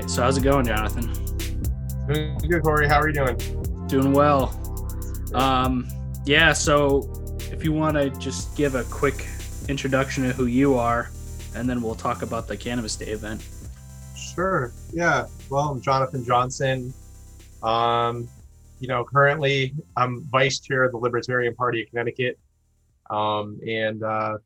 right. So how's it going, Jonathan? Doing good, Corey. How are you doing? Doing well. Um, yeah. So if you want to just give a quick introduction to who you are, and then we'll talk about the Cannabis Day event. Sure. Yeah. Well, I'm Jonathan Johnson. Um, you know, currently I'm vice chair of the Libertarian Party of Connecticut. Um, and uh,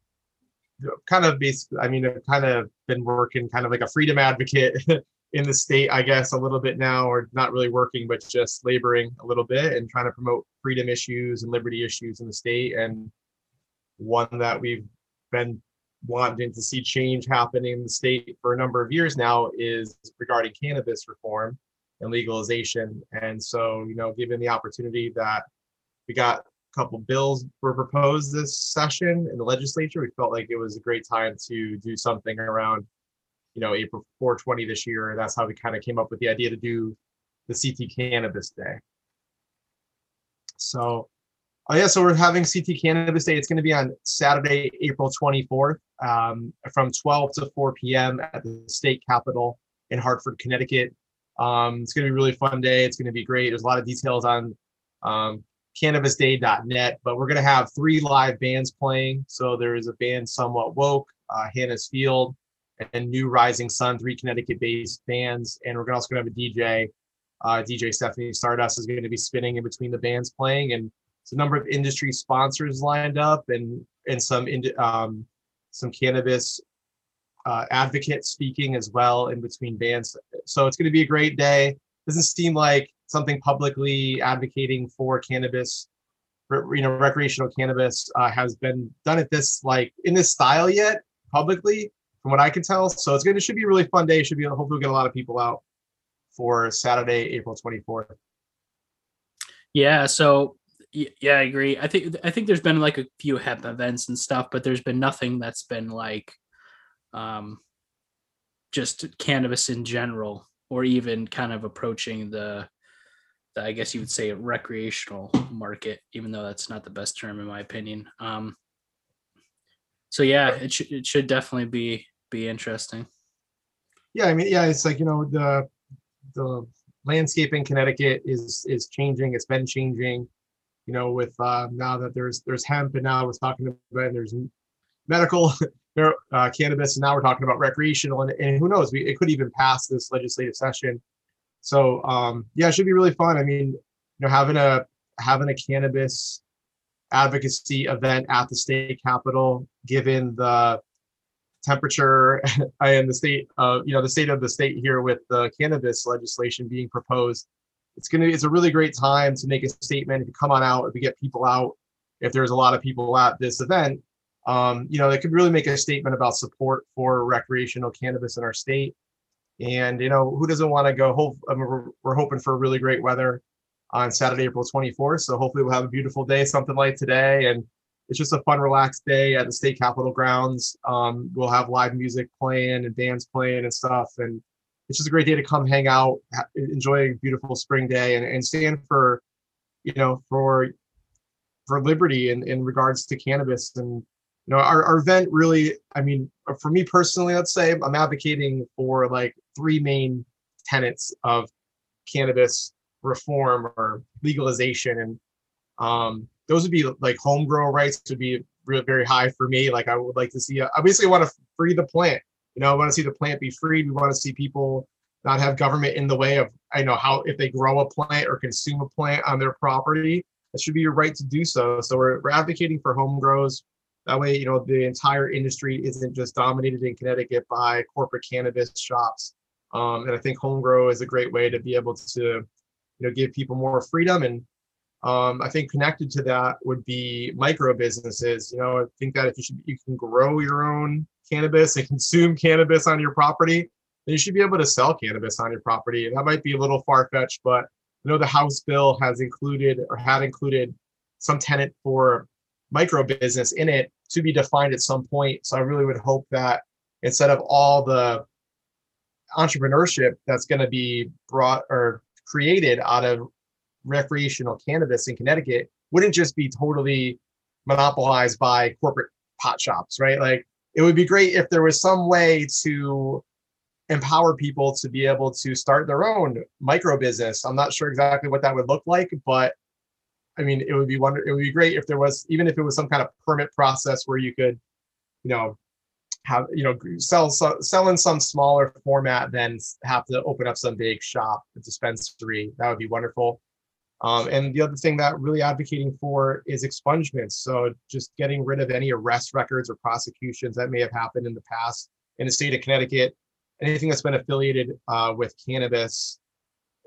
kind of basically, I mean, I've kind of been working kind of like a freedom advocate in the state, I guess, a little bit now, or not really working, but just laboring a little bit and trying to promote freedom issues and liberty issues in the state. And one that we've been wanting to see change happening in the state for a number of years now is regarding cannabis reform and legalization. And so, you know, given the opportunity that we got a couple bills were proposed this session in the legislature, we felt like it was a great time to do something around, you know, April 420 this year. That's how we kind of came up with the idea to do the CT Cannabis Day. So, oh yeah, so we're having CT Cannabis Day. It's going to be on Saturday, April 24th, um, from 12 to 4 p.m. at the state capitol in Hartford, Connecticut. Um, it's going to be a really fun day. It's going to be great. There's a lot of details on um, cannabisday.net, but we're going to have three live bands playing. So there is a band Somewhat Woke, uh, Hannah's Field, and New Rising Sun, three Connecticut-based bands. And we're also going to have a DJ. Uh, DJ Stephanie Stardust is going to be spinning in between the bands playing, and it's a number of industry sponsors lined up, and and some um, some cannabis uh, speaking as well in between bands. So it's going to be a great day. Doesn't seem like something publicly advocating for cannabis, you know, recreational cannabis uh, has been done at this like in this style yet publicly, from what I can tell. So it's going to should be a really fun day. Should be hopefully we'll get a lot of people out for Saturday, April twenty fourth. Yeah. So yeah, I agree. I think I think there's been like a few hemp events and stuff, but there's been nothing that's been like um, just cannabis in general, or even kind of approaching the, the, I guess you would say, recreational market, even though that's not the best term in my opinion. Um, so yeah, it should it should definitely be be interesting. Yeah, I mean, yeah, it's like you know the the landscape in Connecticut is is changing. It's been changing. You know, with uh, now that there's there's hemp, and now we're talking about there's medical uh, cannabis, and now we're talking about recreational, and, and who knows, we, it could even pass this legislative session. So um, yeah, it should be really fun. I mean, you know, having a having a cannabis advocacy event at the state capitol, given the temperature and the state of you know the state of the state here with the cannabis legislation being proposed it's gonna it's a really great time to make a statement if you come on out if we get people out if there's a lot of people at this event um, you know, they could really make a statement about support for recreational cannabis in our state. And you know, who doesn't want to go? Hope I mean, we're, we're hoping for really great weather on Saturday, April 24th. So hopefully we'll have a beautiful day, something like today, and it's just a fun, relaxed day at the state capitol grounds. Um, we'll have live music playing and bands playing and stuff, and it's just a great day to come hang out, enjoy a beautiful spring day, and, and stand for, you know, for for liberty in, in regards to cannabis. And you know our, our event really i mean for me personally let's say i'm advocating for like three main tenets of cannabis reform or legalization. And um, those would be like home grow rights would be really very high for me like i would like to see I want to free the plant you know i want to see the plant be free. we want to see people not have government in the way of i know how if they grow a plant or consume a plant on their property that should be your right to do so so we're, we're advocating for home grows that way, you know, the entire industry isn't just dominated in Connecticut by corporate cannabis shops. Um, and I think home grow is a great way to be able to, you know, give people more freedom. And um, I think connected to that would be micro businesses. You know, I think that if you should, you can grow your own cannabis and consume cannabis on your property, then you should be able to sell cannabis on your property. And that might be a little far fetched, but I know the House bill has included or had included some tenant for micro business in it to be defined at some point. So I really would hope that instead of all the entrepreneurship that's going to be brought or created out of recreational cannabis in Connecticut wouldn't just be totally monopolized by corporate pot shops, right? Like it would be great if there was some way to empower people to be able to start their own micro business. I'm not sure exactly what that would look like, but I mean, it would be wonder it would be great if there was even if it was some kind of permit process where you could, you know, have you know sell sell in some smaller format than have to open up some big shop dispensary. That would be wonderful. Um, and the other thing that really advocating for is expungements. So just getting rid of any arrest records or prosecutions that may have happened in the past in the state of Connecticut. Anything that's been affiliated uh, with cannabis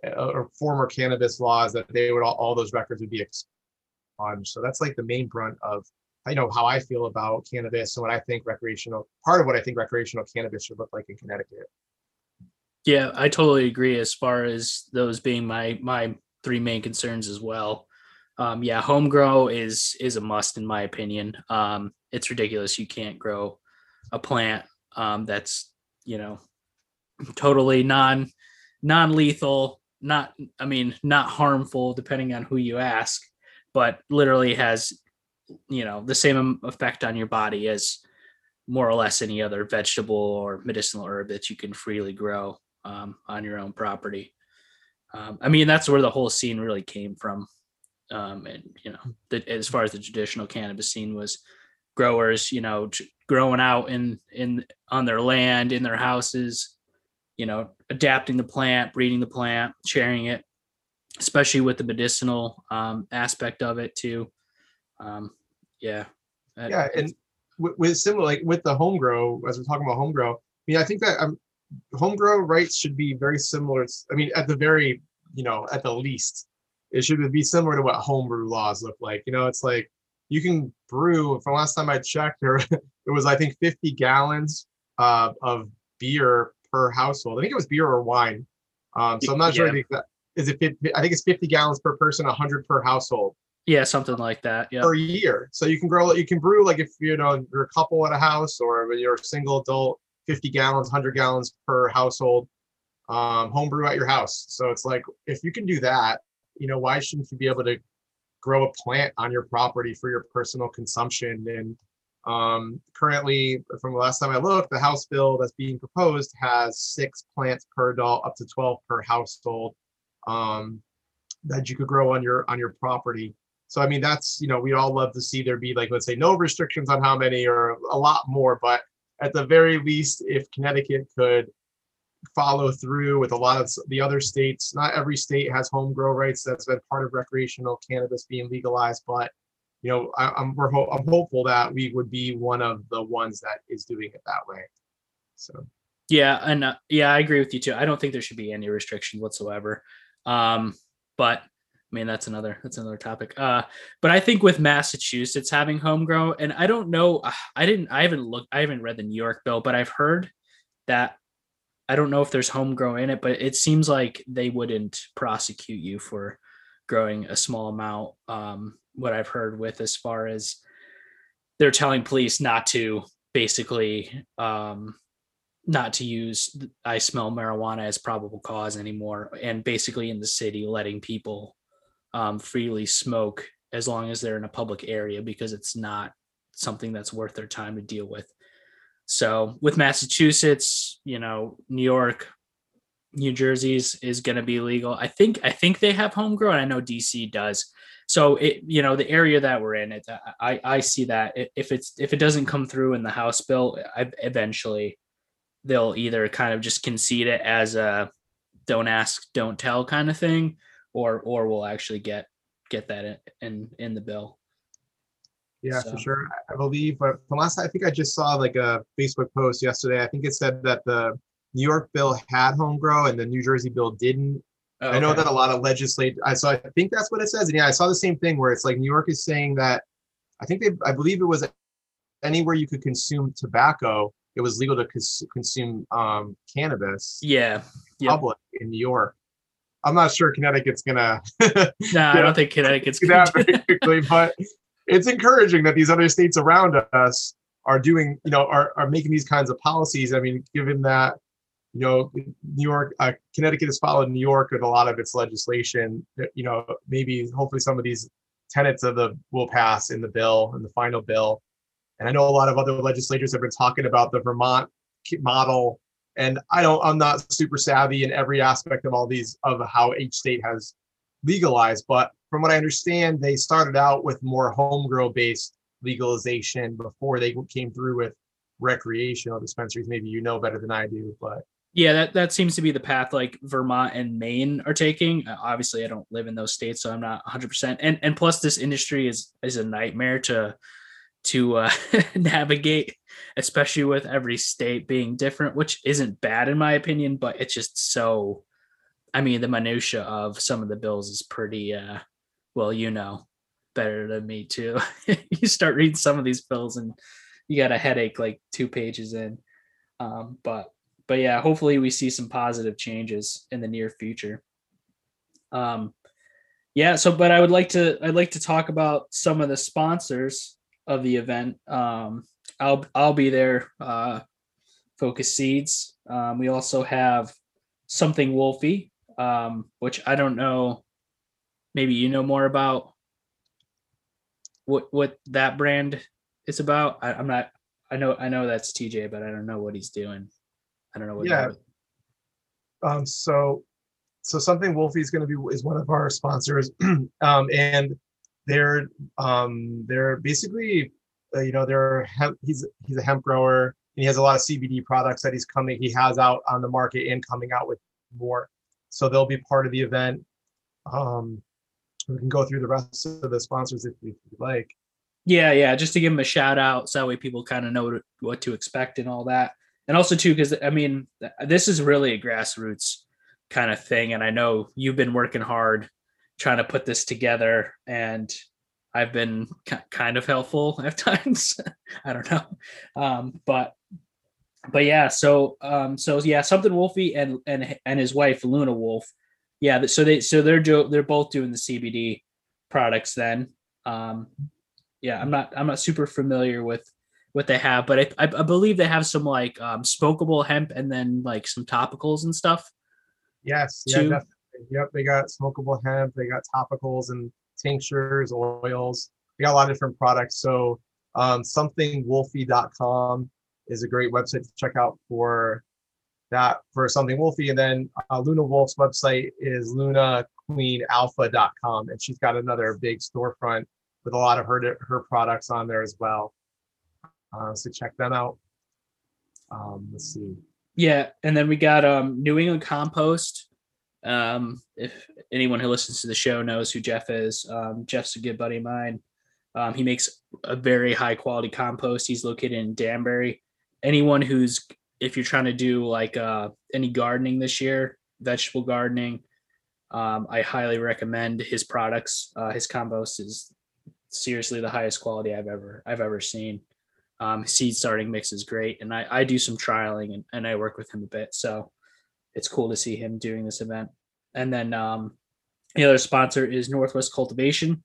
uh, or former cannabis laws, that they would all, all those records would be expunged. So that's like the main brunt of I know how I feel about cannabis and what I think recreational part of what I think recreational cannabis should look like in Connecticut. Yeah, I totally agree as far as those being my my three main concerns as well. Um, yeah, home grow is is a must in my opinion. Um, it's ridiculous you can't grow a plant um, that's you know totally non non lethal, not I mean not harmful depending on who you ask, but literally has you know the same effect on your body as more or less any other vegetable or medicinal herb that you can freely grow um, on your own property. Um, I mean, that's where the whole scene really came from. Um, and you know, the, as far as the traditional cannabis scene was, growers, you know, growing out in in on their land, in their houses, you know, adapting the plant, breeding the plant, sharing it, especially with the medicinal um, aspect of it too. Um, yeah. Yeah, and with, with similar like with the home grow, as we're talking about home grow, I mean, I think that um, home grow rights should be very similar. I mean, at the very, you know, at the least, it should be similar to what homebrew laws look like. You know, it's like you can brew. From last time I checked, there it was I think 50 gallons uh, of beer per household. I think it was beer or wine. Um, so I'm not yeah. sure. Is it? 50, I think it's 50 gallons per person, 100 per household. Yeah, something like that. Yeah. Per year. So you can grow, you can brew like if you know you're a couple at a house or when you're a single adult, 50 gallons, 100 gallons per household, um, home brew at your house. So it's like if you can do that, you know, why shouldn't you be able to grow a plant on your property for your personal consumption? And um, currently, from the last time I looked, the House bill that's being proposed has six plants per adult, up to 12 per household um, that you could grow on your on your property. So I mean, that's you know, we all love to see there be like let's say no restrictions on how many or a lot more, but at the very least, if Connecticut could follow through with a lot of the other states, not every state has home grow rights. That's been part of recreational cannabis being legalized, but you know, I, am we're ho- I'm hopeful that we would be one of the ones that is doing it that way. So. Yeah, and uh, yeah, I agree with you too. I don't think there should be any restriction whatsoever. Um, but I mean, that's another that's another topic. Uh, but I think with Massachusetts having home grow, and I don't know, I didn't, I haven't looked, I haven't read the New York bill, but I've heard that I don't know if there's home grow in it, but it seems like they wouldn't prosecute you for growing a small amount. Um, what I've heard with as far as they're telling police not to basically um, not to use I smell marijuana as probable cause anymore, and basically in the city letting people um, freely smoke as long as they're in a public area because it's not something that's worth their time to deal with. So with Massachusetts, you know, New York, New Jersey's is going to be legal. I think I think they have homegrown. I know DC does. So it you know the area that we're in, it I I see that if it's if it doesn't come through in the House bill, I, eventually they'll either kind of just concede it as a don't ask, don't tell kind of thing, or or we'll actually get get that in in, in the bill. Yeah, so. for sure. I believe, but from last I think I just saw like a Facebook post yesterday. I think it said that the New York bill had home grow and the New Jersey bill didn't. Oh, okay. I know that a lot of legislators. I saw. I think that's what it says. And yeah, I saw the same thing where it's like New York is saying that. I think they. I believe it was anywhere you could consume tobacco. It was legal to cons- consume um, cannabis. Yeah. Yep. Public in New York. I'm not sure Connecticut's gonna. no, I don't think Connecticut's gonna that quickly, but it's encouraging that these other states around us are doing, you know, are are making these kinds of policies. I mean, given that, you know, New York, uh, Connecticut has followed New York with a lot of its legislation. You know, maybe hopefully some of these tenets of the will pass in the bill in the final bill. And I know a lot of other legislators have been talking about the Vermont model and I don't, I'm not super savvy in every aspect of all these of how each state has legalized, but from what I understand, they started out with more home grow based legalization before they came through with recreational dispensaries. Maybe you know better than I do, but yeah, that that seems to be the path like Vermont and Maine are taking. Uh, obviously, I don't live in those states, so I'm not 100. percent And and plus, this industry is is a nightmare to to uh, navigate, especially with every state being different, which isn't bad in my opinion, but it's just so. I mean, the minutia of some of the bills is pretty. uh Well, you know, better than me too. you start reading some of these bills and you got a headache like two pages in. Um, but but yeah, hopefully we see some positive changes in the near future. Um, yeah. So, but I would like to I'd like to talk about some of the sponsors of the event. Um, I'll I'll be there. Uh, Focus Seeds. Um, we also have something Wolfie, um, which I don't know. Maybe you know more about what what that brand is about. I, I'm not. I know I know that's TJ, but I don't know what he's doing. I don't know what. Yeah. Um, so, so something Wolfie is going to be is one of our sponsors, um, and they're um, they're basically, uh, you know, they're hemp. He's he's a hemp grower, and he has a lot of CBD products that he's coming. He has out on the market and coming out with more. So they'll be part of the event. Um, we can go through the rest of the sponsors if you like. Yeah, yeah, just to give them a shout out, so that way people kind of know what to expect and all that and also too because i mean this is really a grassroots kind of thing and i know you've been working hard trying to put this together and i've been kind of helpful at times i don't know um, but but yeah so um so yeah something wolfie and and and his wife luna wolf yeah so they so they're do, they're both doing the cbd products then um yeah i'm not i'm not super familiar with what they have, but I, I, believe they have some like um, smokable hemp and then like some topicals and stuff. Yes, yeah, definitely. Yep, they got smokable hemp, they got topicals and tinctures, oils. They got a lot of different products. So um, somethingwolfie.com is a great website to check out for that for something wolfie. And then uh, Luna Wolf's website is lunaqueenalpha.com, and she's got another big storefront with a lot of her her products on there as well. Uh, so check them out. Um, let's see. Yeah, and then we got um, New England Compost. Um, if anyone who listens to the show knows who Jeff is, um, Jeff's a good buddy of mine. Um, he makes a very high quality compost. He's located in Danbury. Anyone who's if you're trying to do like uh, any gardening this year, vegetable gardening, um, I highly recommend his products. Uh, his compost is seriously the highest quality I've ever I've ever seen. Um, seed starting mix is great, and I, I do some trialing and, and I work with him a bit, so it's cool to see him doing this event. And then um, the other sponsor is Northwest Cultivation.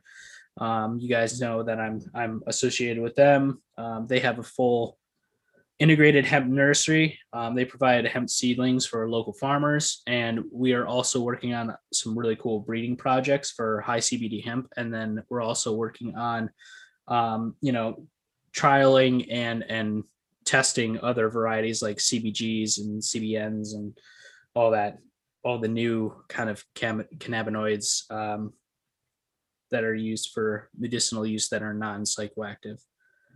Um, you guys know that I'm I'm associated with them. Um, they have a full integrated hemp nursery. Um, they provide hemp seedlings for local farmers, and we are also working on some really cool breeding projects for high CBD hemp. And then we're also working on, um, you know, trialing and and testing other varieties like CBGs and CBNs and all that, all the new kind of cannabinoids um, that are used for medicinal use that are non-psychoactive.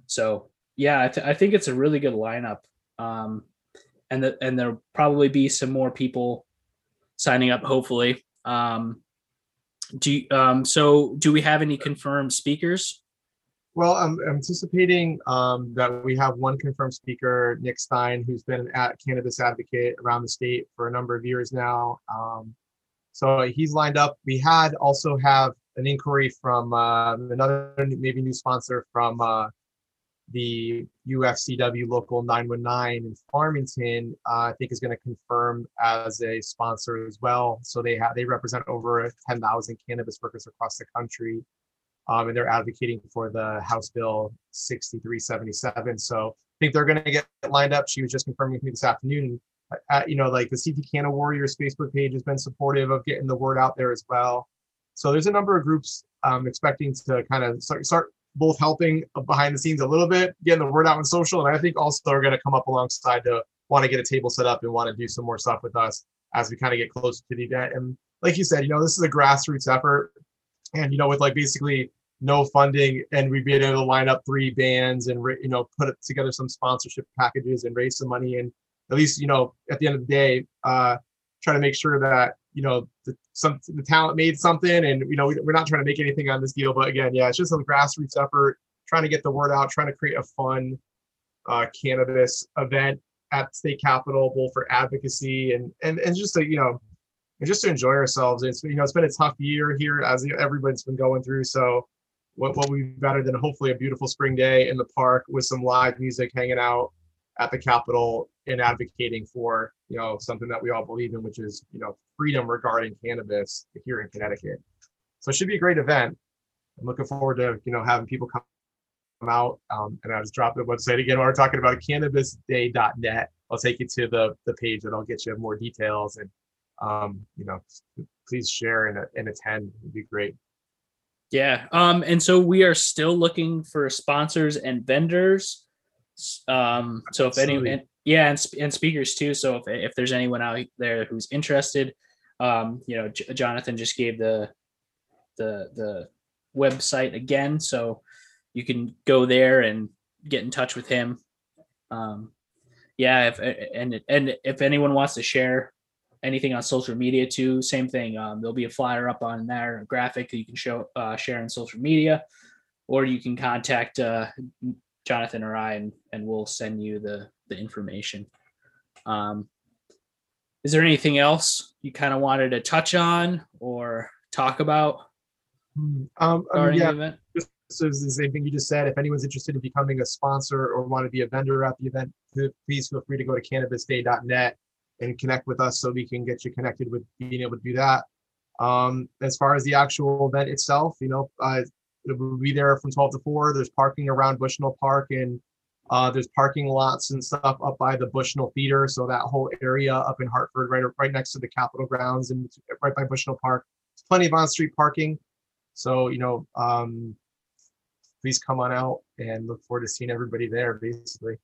So yeah, I, th- I think it's a really good lineup, um, and that and there'll probably be some more people signing up. Hopefully, um, do you, um, so. Do we have any confirmed speakers well, I'm anticipating um, that we have one confirmed speaker, Nick Stein, who's been at cannabis advocate around the state for a number of years now. Um, so he's lined up. We had also have an inquiry from uh, another maybe new sponsor from uh, the UFCW local 919 in Farmington. Uh, I think is going to confirm as a sponsor as well. So they have they represent over 10,000 cannabis workers across the country um, and they're advocating for the House Bill 6377. So I think they're going to get lined up. She was just confirming with me this afternoon. Uh, you know, like the CT Canna Warriors Facebook page has been supportive of getting the word out there as well. So there's a number of groups um, expecting to kind of start, start both helping behind the scenes a little bit, getting the word out on social, and I think also are going to come up alongside to want to get a table set up and want to do some more stuff with us as we kind of get closer to the event. And like you said, you know, this is a grassroots effort. And, you know, with like basically no funding and we've been able to line up three bands and, you know, put together some sponsorship packages and raise some money. And at least, you know, at the end of the day, uh, try to make sure that, you know, the, some the talent made something and, you know, we, we're not trying to make anything on this deal, but again, yeah, it's just a grassroots effort, trying to get the word out, trying to create a fun uh, cannabis event at state capitol, both for advocacy and, and, and just a, you know, and just to enjoy ourselves. It's you know it's been a tough year here as everybody's been going through. So what what would be better than hopefully a beautiful spring day in the park with some live music hanging out at the Capitol and advocating for you know something that we all believe in, which is you know freedom regarding cannabis here in Connecticut. So it should be a great event. I'm looking forward to you know having people come out. Um, and I just dropped the website again. We're talking about cannabisday.net. I'll take you to the the page that'll get you more details and um, you know, please share and, and attend. It'd be great. Yeah. Um, and so we are still looking for sponsors and vendors. Um, so if Absolutely. any, and, yeah, and, and speakers too. So if, if there's anyone out there who's interested, um, you know, J- Jonathan just gave the, the, the website again. So you can go there and get in touch with him. Um, yeah. If, and, and if anyone wants to share anything on social media too. Same thing. Um, there'll be a flyer up on there, a graphic that you can show uh, share on social media, or you can contact uh, Jonathan or I, and, and we'll send you the the information. Um, is there anything else you kind of wanted to touch on or talk about? Hmm, um, I mean, yeah, just so the same thing you just said. If anyone's interested in becoming a sponsor or want to be a vendor at the event, please feel free to go to cannabisday.net and connect with us so we can get you connected with being able to do that. Um, as far as the actual event itself, you know, uh, it will be there from 12 to 4. There's parking around Bushnell Park and uh, there's parking lots and stuff up by the Bushnell Theater. So that whole area up in Hartford, right right next to the Capitol grounds and right by Bushnell Park. There's plenty of on-street parking. So, you know, um, please come on out and look forward to seeing everybody there, basically.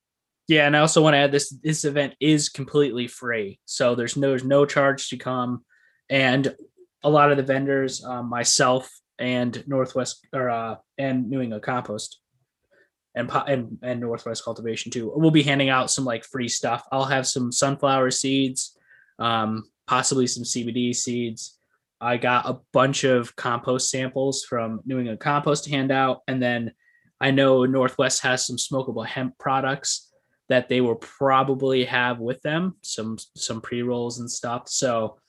Yeah, and I also want to add this: this event is completely free, so there's no there's no charge to come, and a lot of the vendors, um, myself and Northwest or uh, and New England Compost, and and and Northwest Cultivation too, we'll be handing out some like free stuff. I'll have some sunflower seeds, um, possibly some CBD seeds. I got a bunch of compost samples from New England Compost to hand out, and then I know Northwest has some smokable hemp products that they will probably have with them some some pre-rolls and stuff. So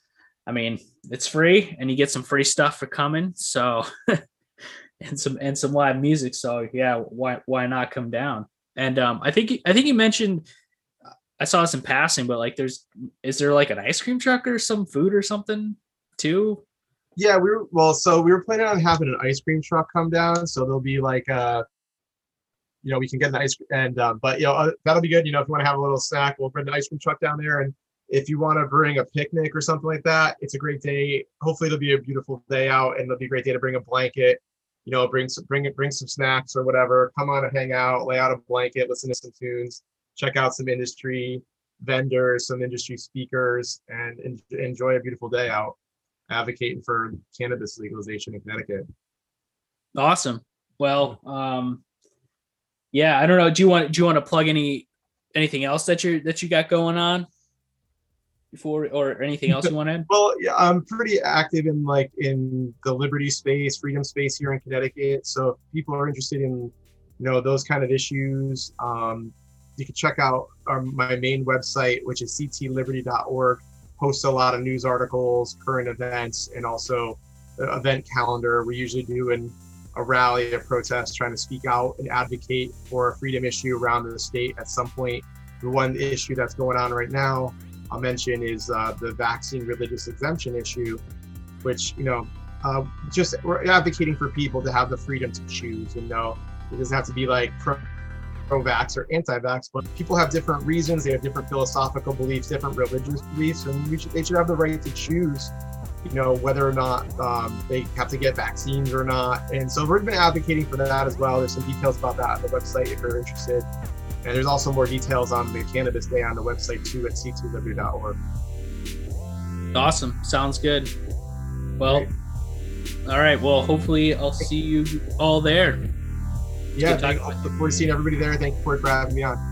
i mean it's free and you get some free stuff for coming. So and some and some live music. So yeah why why not come down? And um i think i think you mentioned i saw this in passing but like there's is there like an ice cream truck or some food or something too? Yeah we were well so we were planning on having an ice cream truck come down. So there'll be like a you know, we can get an ice. And, um, but, you know, uh, that'll be good. You know, if you want to have a little snack, we'll bring the ice cream truck down there. And if you want to bring a picnic or something like that, it's a great day. Hopefully, it'll be a beautiful day out and it'll be a great day to bring a blanket, you know, bring some, bring it, bring some snacks or whatever. Come on and hang out, lay out a blanket, listen to some tunes, check out some industry vendors, some industry speakers, and, and enjoy a beautiful day out advocating for cannabis legalization in Connecticut. Awesome. Well, um, yeah, I don't know. Do you want do you want to plug any anything else that you that you got going on before or anything else you want to? Well, yeah, I'm pretty active in like in the liberty space, freedom space here in Connecticut. So if people are interested in you know those kind of issues, um, you can check out our, my main website, which is ctliberty.org. Posts a lot of news articles, current events, and also event calendar. We usually do in a rally, a protest, trying to speak out and advocate for a freedom issue around the state at some point. The one issue that's going on right now, I'll mention, is uh, the vaccine religious exemption issue, which, you know, uh, just we're advocating for people to have the freedom to choose You know it doesn't have to be like pro vax or anti-vax, but people have different reasons, they have different philosophical beliefs, different religious beliefs, and should, they should have the right to choose you know, whether or not um, they have to get vaccines or not. And so we've been advocating for that as well. There's some details about that on the website if you're interested. And there's also more details on the Cannabis Day on the website too at c2w.org. Awesome. Sounds good. Well, all right. Well, hopefully I'll see you all there. Yeah, thank, look forward to seeing everybody there. Thank you for having me on.